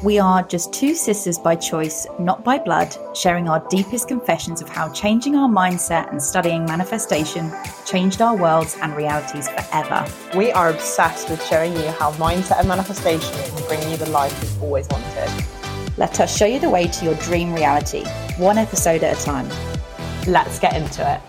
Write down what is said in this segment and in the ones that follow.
We are just two sisters by choice, not by blood, sharing our deepest confessions of how changing our mindset and studying manifestation changed our worlds and realities forever. We are obsessed with showing you how mindset and manifestation can bring you the life you've always wanted. Let us show you the way to your dream reality, one episode at a time. Let's get into it.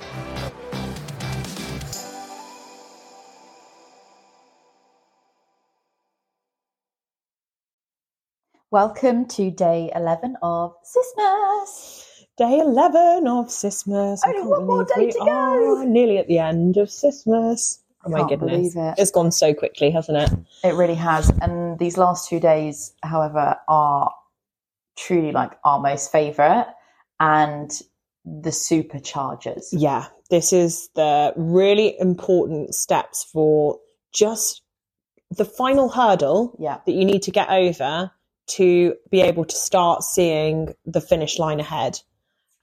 Welcome to day 11 of Sismas. Day 11 of Sismas. Only one more day to go. Nearly at the end of Sismas. Oh my goodness. believe it. It's gone so quickly, hasn't it? It really has. And these last two days, however, are truly like our most favourite and the superchargers. Yeah, this is the really important steps for just the final hurdle Yeah. that you need to get over to be able to start seeing the finish line ahead,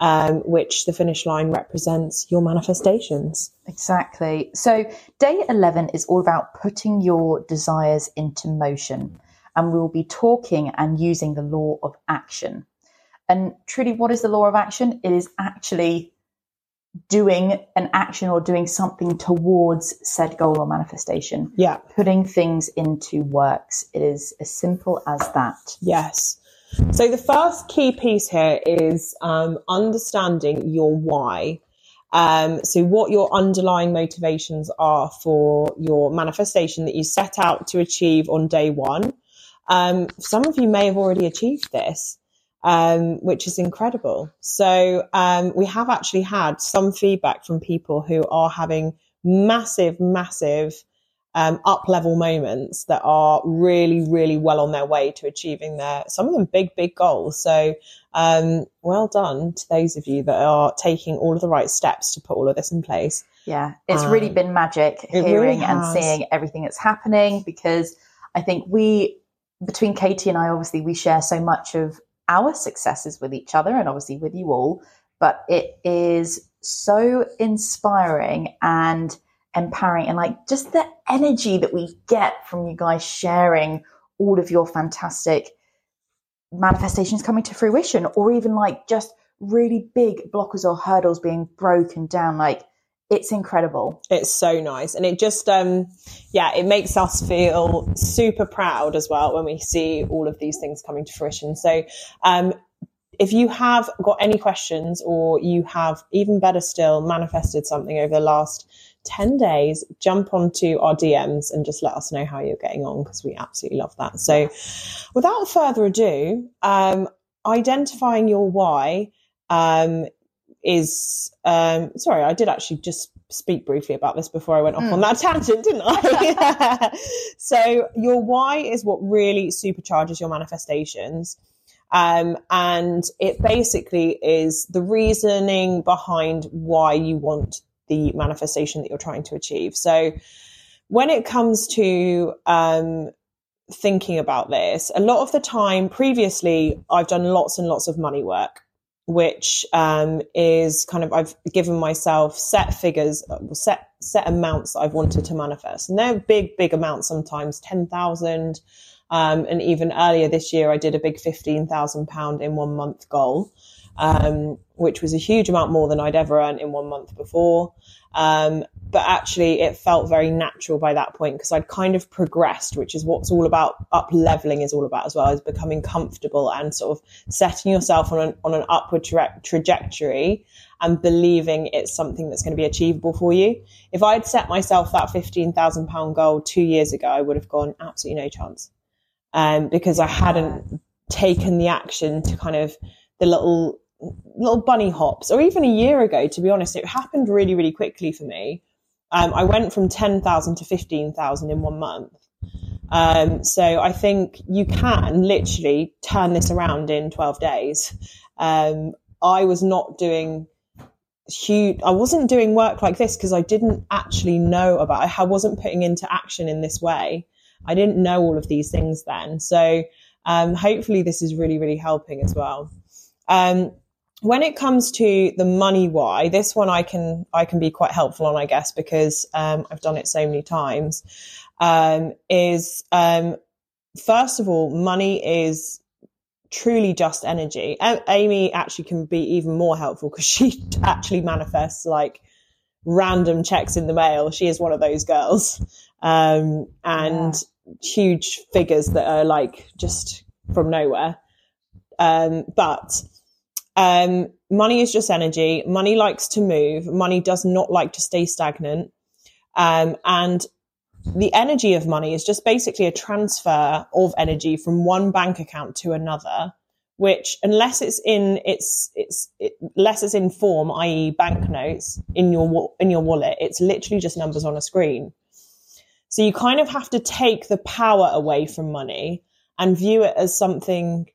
um, which the finish line represents your manifestations. Exactly. So, day 11 is all about putting your desires into motion. And we'll be talking and using the law of action. And truly, what is the law of action? It is actually doing an action or doing something towards said goal or manifestation, Yeah. putting things into works. It is as simple as that. Yes. So the first key piece here is um, understanding your why. Um, so what your underlying motivations are for your manifestation that you set out to achieve on day one. Um, some of you may have already achieved this, um, which is incredible. So um, we have actually had some feedback from people who are having massive, massive um, up level moments that are really, really well on their way to achieving their some of them big, big goals. So, um, well done to those of you that are taking all of the right steps to put all of this in place. Yeah, it's really Um, been magic it really hearing and seeing everything that's happening because I think we, between Katie and I, obviously, we share so much of our successes with each other and obviously with you all, but it is so inspiring and empowering and like just the energy that we get from you guys sharing all of your fantastic manifestations coming to fruition or even like just really big blockers or hurdles being broken down. Like it's incredible It's so nice. And it just, um, yeah, it makes us feel super proud as well when we see all of these things coming to fruition. So, um, if you have got any questions or you have even better still manifested something over the last 10 days, jump onto our DMs and just let us know how you're getting on because we absolutely love that. So without further ado, um, identifying your why, um, is um sorry i did actually just speak briefly about this before i went off on that tangent didn't i? So your why is what really supercharges your manifestations. Um and it basically is the reasoning behind why you want the manifestation that you're trying to achieve. So when it comes to um thinking about this a lot of the time previously i've done lots and lots of money work which um, is kind of I've given myself set figures, uh, set set amounts I've wanted to manifest, and they're big, big amounts. Sometimes ten thousand, um, and even earlier this year, I did a big fifteen thousand pound in one month goal, um, which was a huge amount more than I'd ever earned in one month before. Um, but actually, it felt very natural by that point because I'd kind of progressed, which is what's all about up leveling is all about as well, is becoming comfortable and sort of setting yourself on an, on an upward tra- trajectory and believing it's something that's going to be achievable for you. If I'd set myself that £15,000 goal two years ago, I would have gone absolutely no chance um, because I hadn't taken the action to kind of the little little bunny hops or even a year ago to be honest it happened really really quickly for me. Um, i went from 10000 to 15000 in one month. Um, so i think you can literally turn this around in 12 days. Um, i was not doing huge i wasn't doing work like this because i didn't actually know about i wasn't putting into action in this way. I didn't know all of these things then. So um, hopefully this is really really helping as well. Um, when it comes to the money why, this one I can I can be quite helpful on, I guess, because um, I've done it so many times. Um, is um, first of all, money is truly just energy. A- Amy actually can be even more helpful because she actually manifests like random checks in the mail. She is one of those girls. Um, and yeah. huge figures that are like just from nowhere. Um, but um, money is just energy. Money likes to move. Money does not like to stay stagnant. Um, and the energy of money is just basically a transfer of energy from one bank account to another, which unless it's in it's it's it, unless it's in form, i.e., banknotes in your in your wallet, it's literally just numbers on a screen. So you kind of have to take the power away from money and view it as something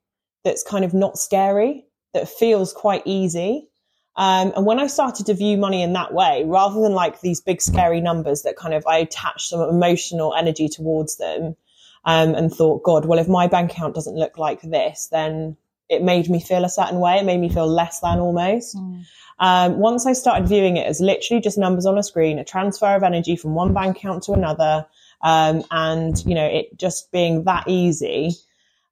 that's kind of not scary, that feels quite easy. Um, and when I started to view money in that way, rather than like these big scary numbers that kind of I attached some emotional energy towards them, um, and thought, God, well, if my bank account doesn't look like this, then it made me feel a certain way. It made me feel less than almost. Mm. Um, once I started viewing it as literally just numbers on a screen, a transfer of energy from one bank account to another, um, and you know, it just being that easy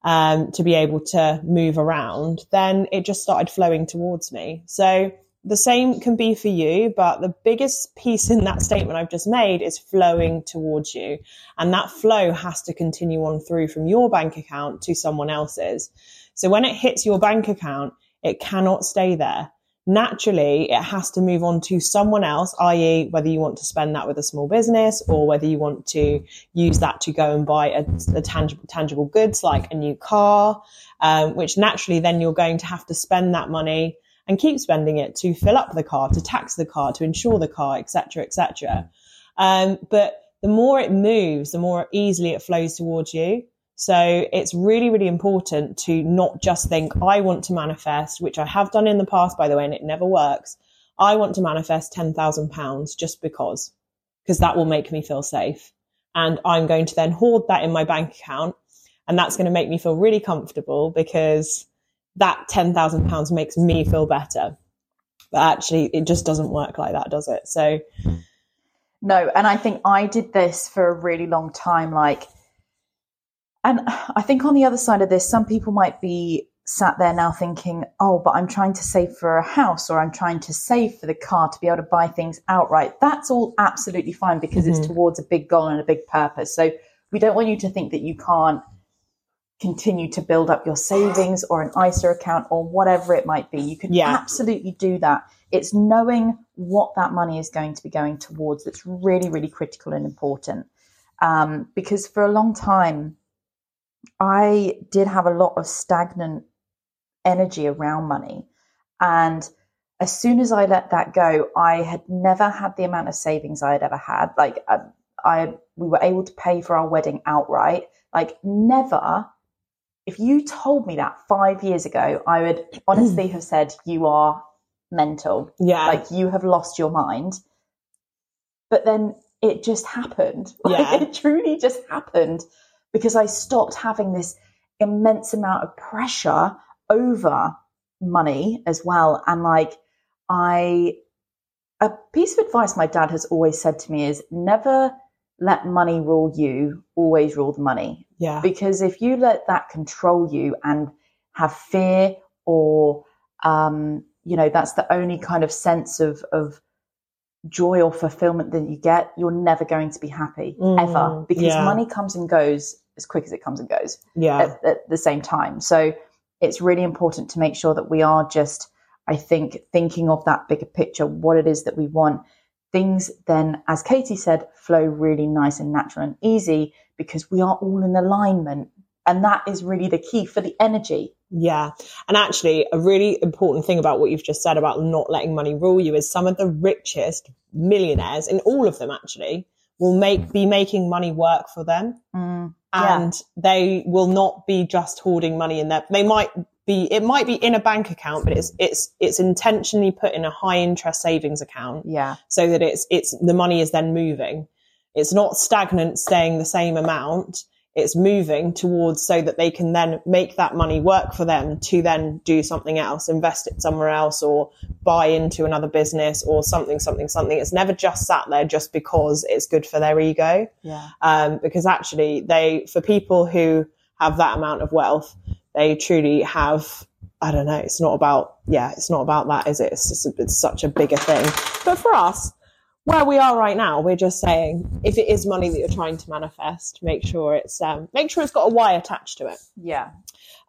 um, to be able to move around, then it just started flowing towards me. So the same can be for you, but the biggest piece in that statement I've just made is flowing towards you. And that flow has to continue on through from your bank account to someone else's. So when it hits your bank account, it cannot stay there naturally it has to move on to someone else, i.e., whether you want to spend that with a small business or whether you want to use that to go and buy a, a tangible, tangible goods like a new car, um, which naturally then you're going to have to spend that money and keep spending it to fill up the car, to tax the car, to insure the car, etc., etc. Um, but the more it moves, the more easily it flows towards you. So it's really, really important to not just think, I want to manifest, which I have done in the past, by the way, and it never works. I want to manifest £10,000 just because, because that will make me feel safe. And I'm going to then hoard that in my bank account. And that's going to make me feel really comfortable because that £10,000 makes me feel better. But actually, it just doesn't work like that, does it? So, no. And I think I did this for a really long time. Like, and I think on the other side of this, some people might be sat there now thinking, oh, but I'm trying to save for a house or I'm trying to save for the car to be able to buy things outright. That's all absolutely fine because mm-hmm. it's towards a big goal and a big purpose. So we don't want you to think that you can't continue to build up your savings or an ISA account or whatever it might be. You can yeah. absolutely do that. It's knowing what that money is going to be going towards that's really, really critical and important. Um, because for a long time, I did have a lot of stagnant energy around money. And as soon as I let that go, I had never had the amount of savings I had ever had. Like I, um, I we were able to pay for our wedding outright. Like never. If you told me that five years ago, I would honestly have said you are mental. Yeah. Like you have lost your mind. But then it just happened. Like, yeah. It truly just happened because I stopped having this immense amount of pressure over money as well. And like, I, a piece of advice my dad has always said to me is never let money rule you, always rule the money. Yeah. Because if you let that control you and have fear or, um, you know, that's the only kind of sense of, of joy or fulfillment that you get, you're never going to be happy mm, ever because yeah. money comes and goes as quick as it comes and goes yeah. At, at, the same time. So it's really important to make sure that we are just, I think, thinking of that bigger picture, what it is that we want. Things then, as Katie said, flow really nice and natural and easy because we are all in alignment. And that is really the key for the energy yeah. And actually, a really important thing about what you've just said about not letting money rule you is some of the richest millionaires, in all of them actually, will make be making money work for them. Mm, yeah. And they will not be just hoarding money in there. They might be it might be in a bank account, but it's it's it's intentionally put in a high interest savings account. Yeah. So that it's it's the money is then moving. It's not stagnant staying the same amount it's moving towards so that they can then make that money work for them to then do something else, invest it somewhere else or buy into another business or something, something, something. It's never just sat there just because it's good for their ego. Yeah. Um, because actually they, for people who have that amount of wealth, they truly have I don't know. It's not about, yeah, it's not about that, is it? It's, just, it's such a bigger thing. But for us, where we are right now, we're just saying if it is money that you're trying to manifest, make sure it's um, make sure it's got a why attached to it. Yeah.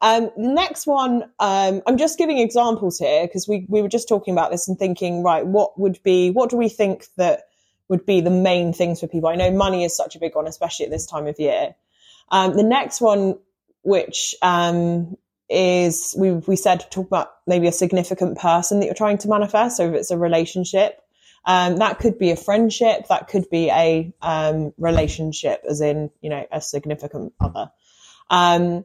Um, the next one, um, I'm just giving examples here because we we were just talking about this and thinking, right, what would be, what do we think that would be the main things for people? I know money is such a big one, especially at this time of year. Um, the next one, which um, is we we said talk about maybe a significant person that you're trying to manifest. So if it's a relationship, um, that could be a friendship, that could be a um, relationship, as in you know a significant other. Um,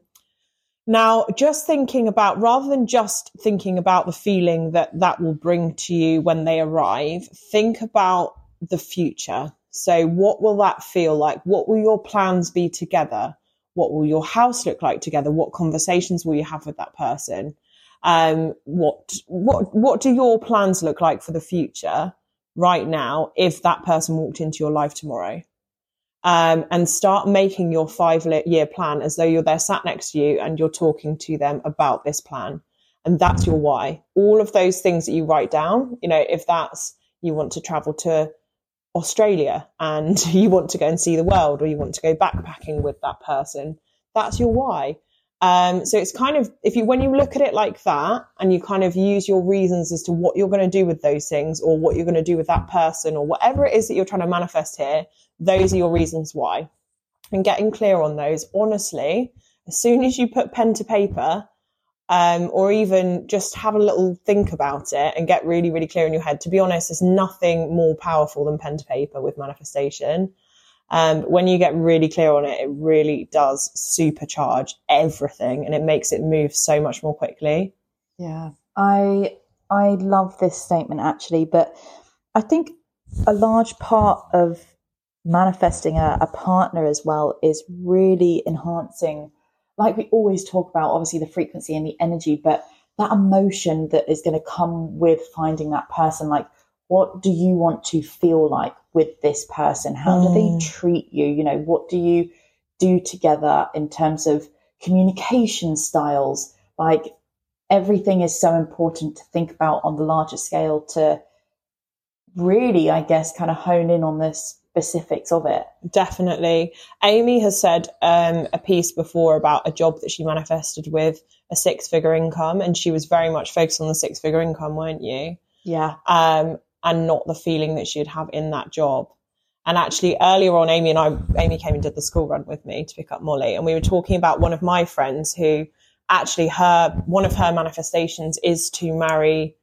now, just thinking about rather than just thinking about the feeling that that will bring to you when they arrive, think about the future. So, what will that feel like? What will your plans be together? What will your house look like together? What conversations will you have with that person? Um, what what what do your plans look like for the future right now if that person walked into your life tomorrow? Um, and start making your five year plan as though you're there sat next to you and you're talking to them about this plan. And that's your why. All of those things that you write down, you know, if that's you want to travel to Australia and you want to go and see the world or you want to go backpacking with that person, that's your why. Um, so it's kind of, if you, when you look at it like that and you kind of use your reasons as to what you're going to do with those things or what you're going to do with that person or whatever it is that you're trying to manifest here, those are your reasons why. And getting clear on those, honestly, as soon as you put pen to paper, um, or even just have a little think about it and get really, really clear in your head. To be honest, there's nothing more powerful than pen to paper with manifestation. Um, when you get really clear on it, it really does supercharge everything and it makes it move so much more quickly. Yeah, I I love this statement actually, but I think a large part of manifesting a, a partner as well is really enhancing like we always talk about, obviously the frequency and the energy, but that emotion that is going to come with finding that person, like what do you want to feel like with this person? How mm. do they mm. treat you? You know, what do you do together in terms of communication styles? Like everything is so important to think about on the larger scale to really, I guess, kind of hone in on this specifics of it. Definitely. Amy has said um, a piece before about a job that she manifested with a six figure income, and she was very much focused on the six figure income, weren't you? Yeah. Um, and not the feeling that she'd have in that job. And actually, earlier on, Amy and I, Amy came and did the school run with me to pick up Molly, and we were talking about one of my friends who actually her one of her manifestations is to marry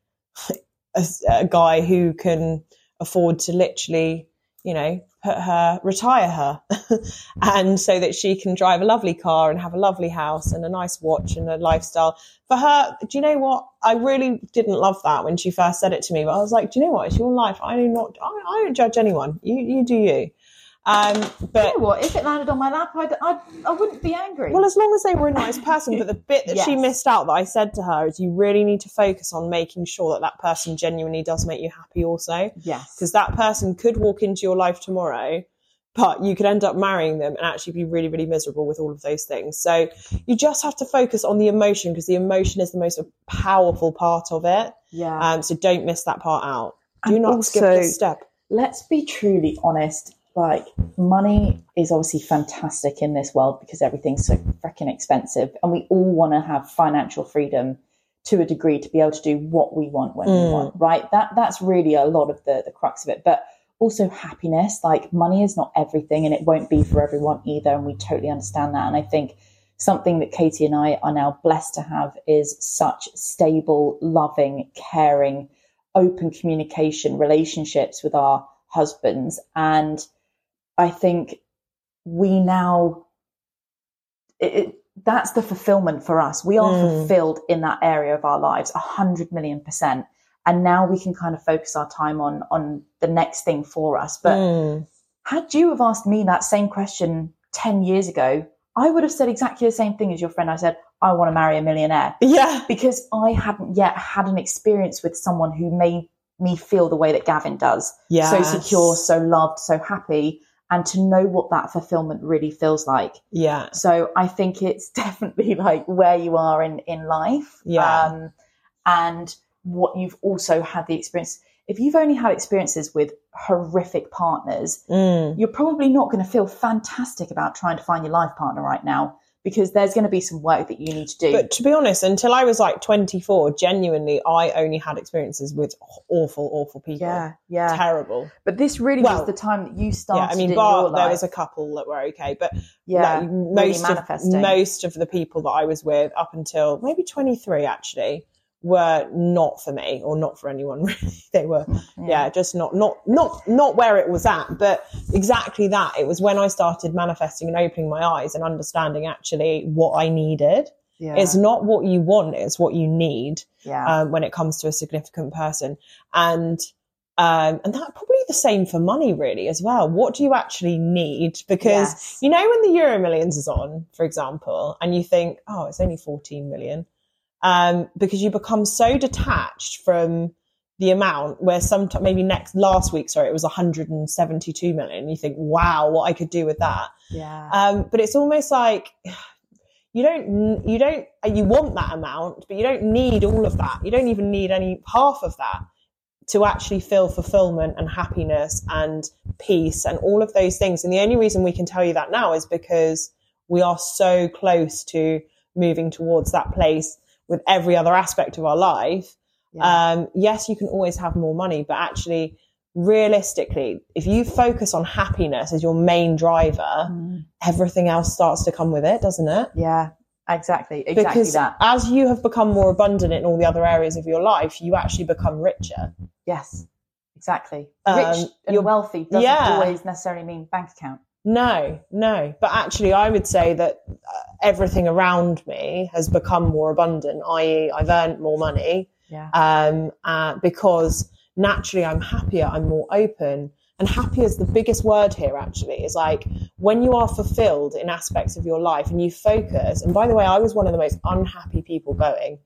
a, a guy who can afford to literally you know, put her, retire her. and so that she can drive a lovely car and have a lovely house and a nice watch and a lifestyle. For her, do you know what? I really didn't love that when she first said it to me, but I was like, do you know what? It's your life. I do not, I, I don't judge anyone. You, you do you. Um, but you know what? If it landed on my lap, I'd, I'd, I wouldn't be angry. Well, as long as they were a nice person. But the bit that yes. she missed out that I said to her is you really need to focus on making sure that that person genuinely does make you happy also. Yes. Because that person could walk into your life tomorrow, but you could end up marrying them and actually be really, really miserable with all of those things. So you just have to focus on the emotion because the emotion is the most powerful part of it. Yeah. Um, so don't miss that part out. Do and not also, skip this step. Let's be truly honest like money is obviously fantastic in this world because everything's so freaking expensive and we all want to have financial freedom to a degree to be able to do what we want when mm. we want right? That that's really a lot of the the crux of it. But also happiness like money is not everything and it won't be for everyone either and we totally understand that. And i think something that katie and i are now blessed to have is such stable loving caring open communication relationships with our husbands and I think we now, it, it, that's the fulfillment for us. We are mm. fulfilled in that area of our lives, a hundred million percent. And now we can kind of focus our time on on the next thing for us. But mm. had you have asked me that same question 10 years ago, I would have said exactly the same thing as your friend. I said, I want to marry a millionaire. Yeah. Because I hadn't yet had an experience with someone who made me feel the way that Gavin does. Yeah. So secure, so loved, so happy and to know what that fulfillment really feels like. Yeah. So I think it's definitely like where you are in in life. Yeah. Um, and what you've also had the experience. If you've only had experiences with horrific partners, Mm. you're probably not going to feel fantastic about trying to find your life partner right now because there's going to be some work that you need to do. But to be honest, until I was like 24, genuinely, I only had experiences with awful, awful people. yeah, yeah. Terrible. But this really Well, was the time that you Yeah, started. I mean, bar, there was a couple that were okay, but yeah, like, really most of, most of the people that I was with up until maybe 23 actually were not for me or not for anyone really. They were yeah, just not not not not where it was at. But exactly that it was when i started manifesting and opening my eyes and understanding actually what i needed. Yeah, it's not what you want it's what you need yeah. um, when it comes to a significant person. And um, and that probably the same for money really as well. What do you actually need? Because Yes. you know when the EuroMillions is on for example and you think oh it's only 14 million um, because you become so detached from the amount where some maybe next last week sorry it was 172 million. You think wow what i could do with that. Yeah, um, but it's almost like you don't you don't you want that amount but you don't need all of that. You don't even need any half of that to actually feel fulfillment and happiness and peace and all of those things. And the only reason we can tell you that now is because we are so close to moving towards that place with every other aspect of our life yeah. um, yes, you can always have more money, but actually, realistically, if you focus on happiness as your main driver, Mm. everything else starts to come with it, doesn't it? yeah, exactly, exactly because that. as you have become more abundant in all the other areas of your life, you actually become richer. Yes, exactly. Um, Rich and you're- wealthy doesn't yeah. always necessarily mean bank account. No, no. But actually, I would say that uh, everything around me has become more abundant, i.e., I've earned more money. Yeah, um, uh, because naturally I'm happier, I'm more open. And happy is the biggest word here, actually, is like when you are fulfilled in aspects of your life and you focus. And by the way, I was one of the most unhappy people going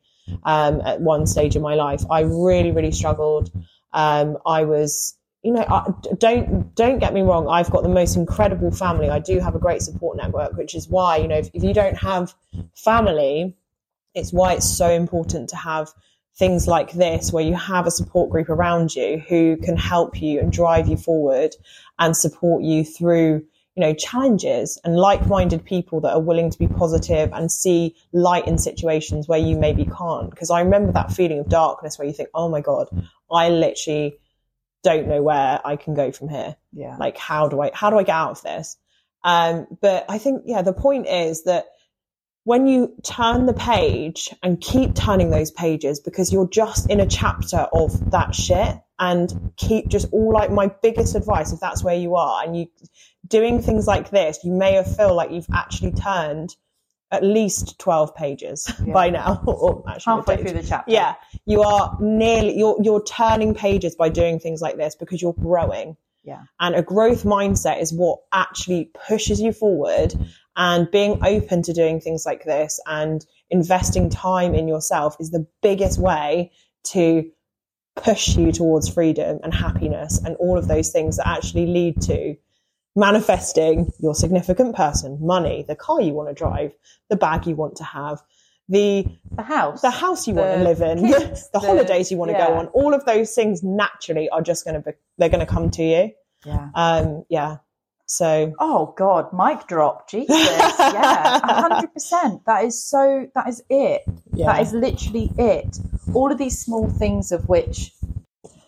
um, at one stage in my life. I really, really struggled. Um, I was, you know, I, don't don't get me wrong. I've got the most incredible family. I do have a great support network, which is why, you know, if, if you don't have family, it's why it's so important to have things like this where you have a support group around you who can help you and drive you forward and support you through you know challenges and like-minded people that are willing to be positive and see light in situations where you maybe can't because i remember that feeling of darkness where you think oh my god i literally don't know where i can go from here. Yeah, like how do i how do i get out of this? Um but i think yeah the point is that when you turn the page and keep turning those pages because you're just in a chapter of that shit and keep just all like my biggest advice if that's where you are and you doing things like this you may have feel like you've actually turned at least 12 pages Yeah. by now or actually halfway through the chapter. yeah you are nearly you're you're turning pages by doing things like this because you're growing yeah, and a growth mindset is what actually pushes you forward and being open to doing things like this and investing time in yourself is the biggest way to push you towards freedom and happiness and all of those things that actually lead to manifesting your significant person, money, the car you want to drive, the bag you want to have, the the house, the house you want to live in, kids, the, the- holidays you want to go on, all of those things naturally are just going to be, they're going to come to you. yeah. Um, yeah. So Oh God, mic drop, Jesus, yeah, a hundred percent. That is so. That is it. yeah, That is literally it. All of these small things of which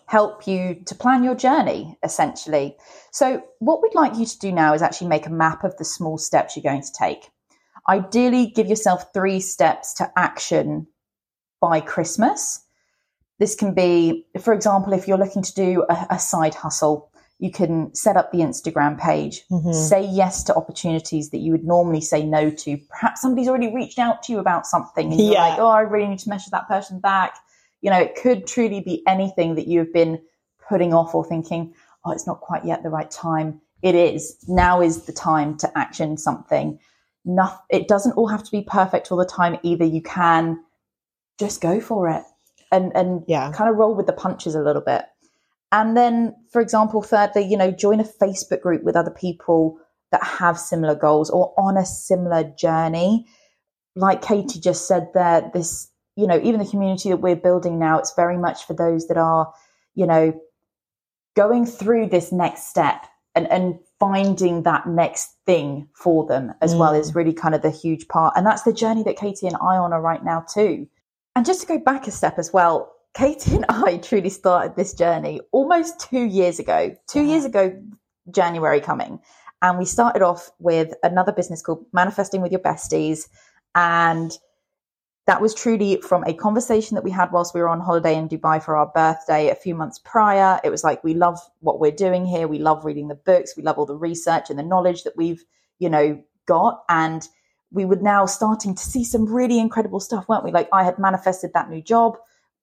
help you to plan your journey, essentially. So, what we'd like you to do now is actually make a map of the small steps you're going to take. Ideally, give yourself three steps to action by Christmas. This can be, for example, if you're looking to do a, a side hustle, you can set up the Instagram page, Mhm. say yes to opportunities that you would normally say no to. Perhaps somebody's already reached out to you about something and you're Yeah. like, oh, I really need to message that person back. You know, it could truly be anything that you have been putting off or thinking, oh, it's not quite yet the right time. It is. Now is the time to action something. Noth- it doesn't all have to be perfect all the time either. You can just go for it and, and yeah, kind of roll with the punches a little bit. And then, for example, thirdly, you know, join a Facebook group with other people that have similar goals or on a similar journey. Like Katie just said there, this, you know, even the community that we're building now, it's very much for those that are, you know, going through this next step and, and finding that next thing for them as mm. well is really kind of the huge part. And that's the journey that Katie and I on are right now too. And just to go back a step as well, Katie and I truly started this journey almost two years ago. Two yeah. years ago, January coming. And we started off with another business called Manifesting with Your Besties. And that was truly from a conversation that we had whilst we were on holiday in Dubai for our birthday a few months prior. It was like, we love what we're doing here. We love reading the books. We love all the research and the knowledge that we've, you know, got. And we were now starting to see some really incredible stuff, weren't we? Like I had manifested that new job.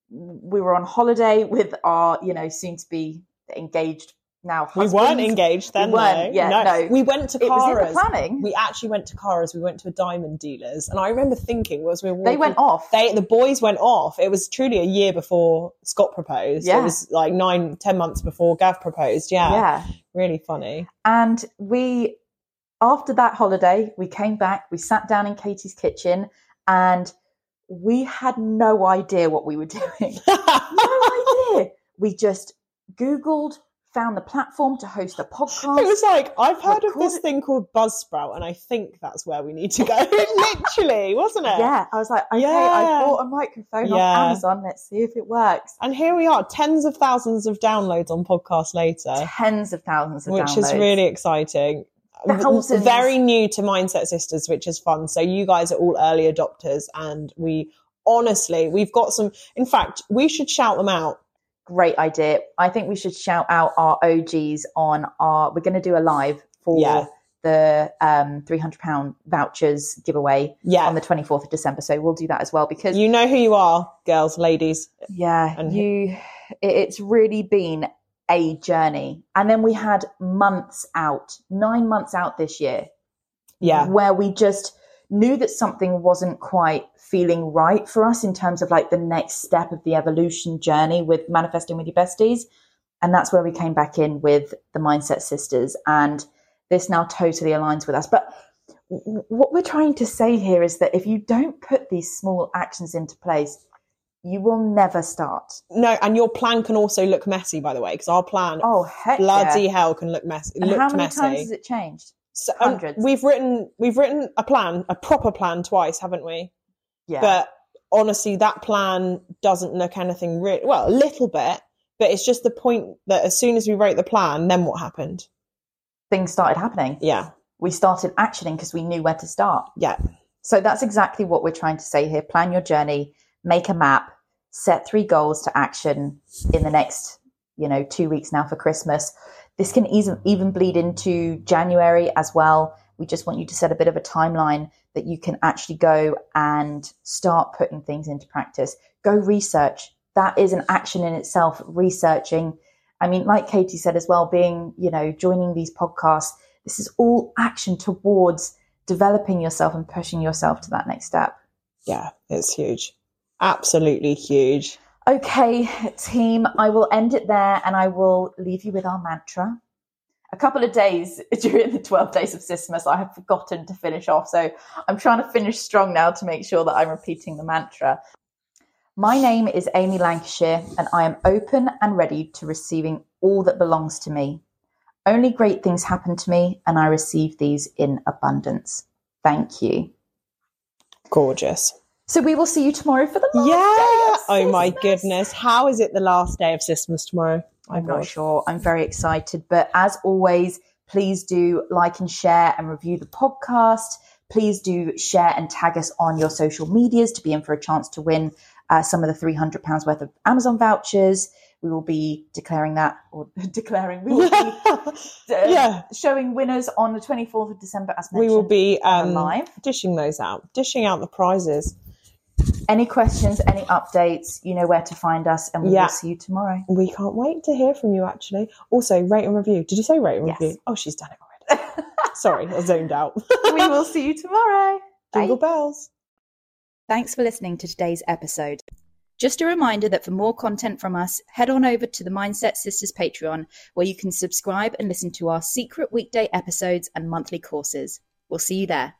We were on holiday with our, you know, soon to be engaged now husbands. we weren't engaged then. We weren't. Yeah, no. no. We went to Kara's. planning. We actually went to Kara's. We went to a diamond dealers, and I remember thinking, was we walking, they went off. They the boys went off. It was truly a year before Scott proposed. Yeah. It was like nine, ten months before Gav proposed. Yeah, yeah, really funny. And we, after that holiday, we came back. We sat down in Katie's kitchen, and we had no idea what we were doing. no idea. We just Googled found the platform to host a podcast. It was like, I've heard of this thing called Buzzsprout, and I think that's where we need to go. Literally, wasn't it? Yeah. I was like, okay, yeah. I bought a microphone yeah. on Amazon. Let's see if it works. And here we are, tens of thousands of downloads on podcast later. Tens of thousands of which downloads. is really exciting. Thousands. Very new to Mindset Sisters, which is fun. So you guys are all early adopters, and we honestly, we've got some. In fact, we should shout them out great idea. I think we should shout out our OGs on our. We're going to do a live for yeah. the um, three hundred pound vouchers giveaway yeah. on the twenty fourth of December. So we'll do that as well because you know who you are, girls, ladies. Yeah, and you. It's really been a journey, and then we had months out, nine months out this year. Yeah, where we just knew that something wasn't quite feeling right for us in terms of like the next step of the evolution journey with manifesting with your besties. And that's where we came back in with the Mindset Sisters. And this now totally aligns with us. But what we're trying to say here is that if you don't put these small actions into place, you will never start. No, and your plan can also look messy, by the way, because our plan, oh heck, bloody yeah. hell, can look messy. And how many messy. times has it changed? So, um, we've written we've written a plan, a proper plan twice, haven't we? Yeah. But honestly, that plan doesn't look anything real. Well, a little bit, but it's just the point that as soon as we wrote the plan, then what happened? Things started happening. Yeah. We started actioning because we knew where to start. Yeah. So that's exactly what we're trying to say here. Plan your journey, make a map, set three goals to action in the next, you know, two weeks now for Christmas. This can even, bleed into January as well. We just want you to set a bit of a timeline that you can actually go and start putting things into practice. Go research. That is an action in itself, researching. I mean, like Katie said as well, being, you know, joining these podcasts, this is all action towards developing yourself and pushing yourself to that next step. Yeah, it's huge. Absolutely huge. Okay, team, I will end it there and I will leave you with our mantra a couple of days during the 12 days of Sismas, I have forgotten to finish off. So I'm trying to finish strong now to make sure that I'm repeating the mantra. My name is Amy Lancashire, and I am open and ready to receiving all that belongs to me. Only great things happen to me, and I receive these in abundance. Thank you. Gorgeous. So we will see you tomorrow for the last yeah. Oh my goodness. How is it the last day of Sismas tomorrow? I'm not sure. I'm very excited. But as always, please do like and share and review the podcast. Please do share and tag us on your social medias to be in for a chance to win uh, some of the £300 worth of Amazon vouchers. We will be declaring that or declaring, we will be uh, yeah. showing winners on the 24th of December as mentioned. We will be um, live. dishing those out, dishing out the prizes. Any questions, any updates, you know where to find us, and we yeah. will see you tomorrow. We can't wait to hear from you, actually. Also, rate and review. Did you say rate and yes. review? Oh, she's done it already. Sorry, I zoned out. we will see you tomorrow. Jingle Bye. bells. Thanks for listening to today's episode. Just a reminder that for more content from us, head on over to the Mindset Sisters Patreon, where you can subscribe and listen to our secret weekday episodes and monthly courses. We'll see you there.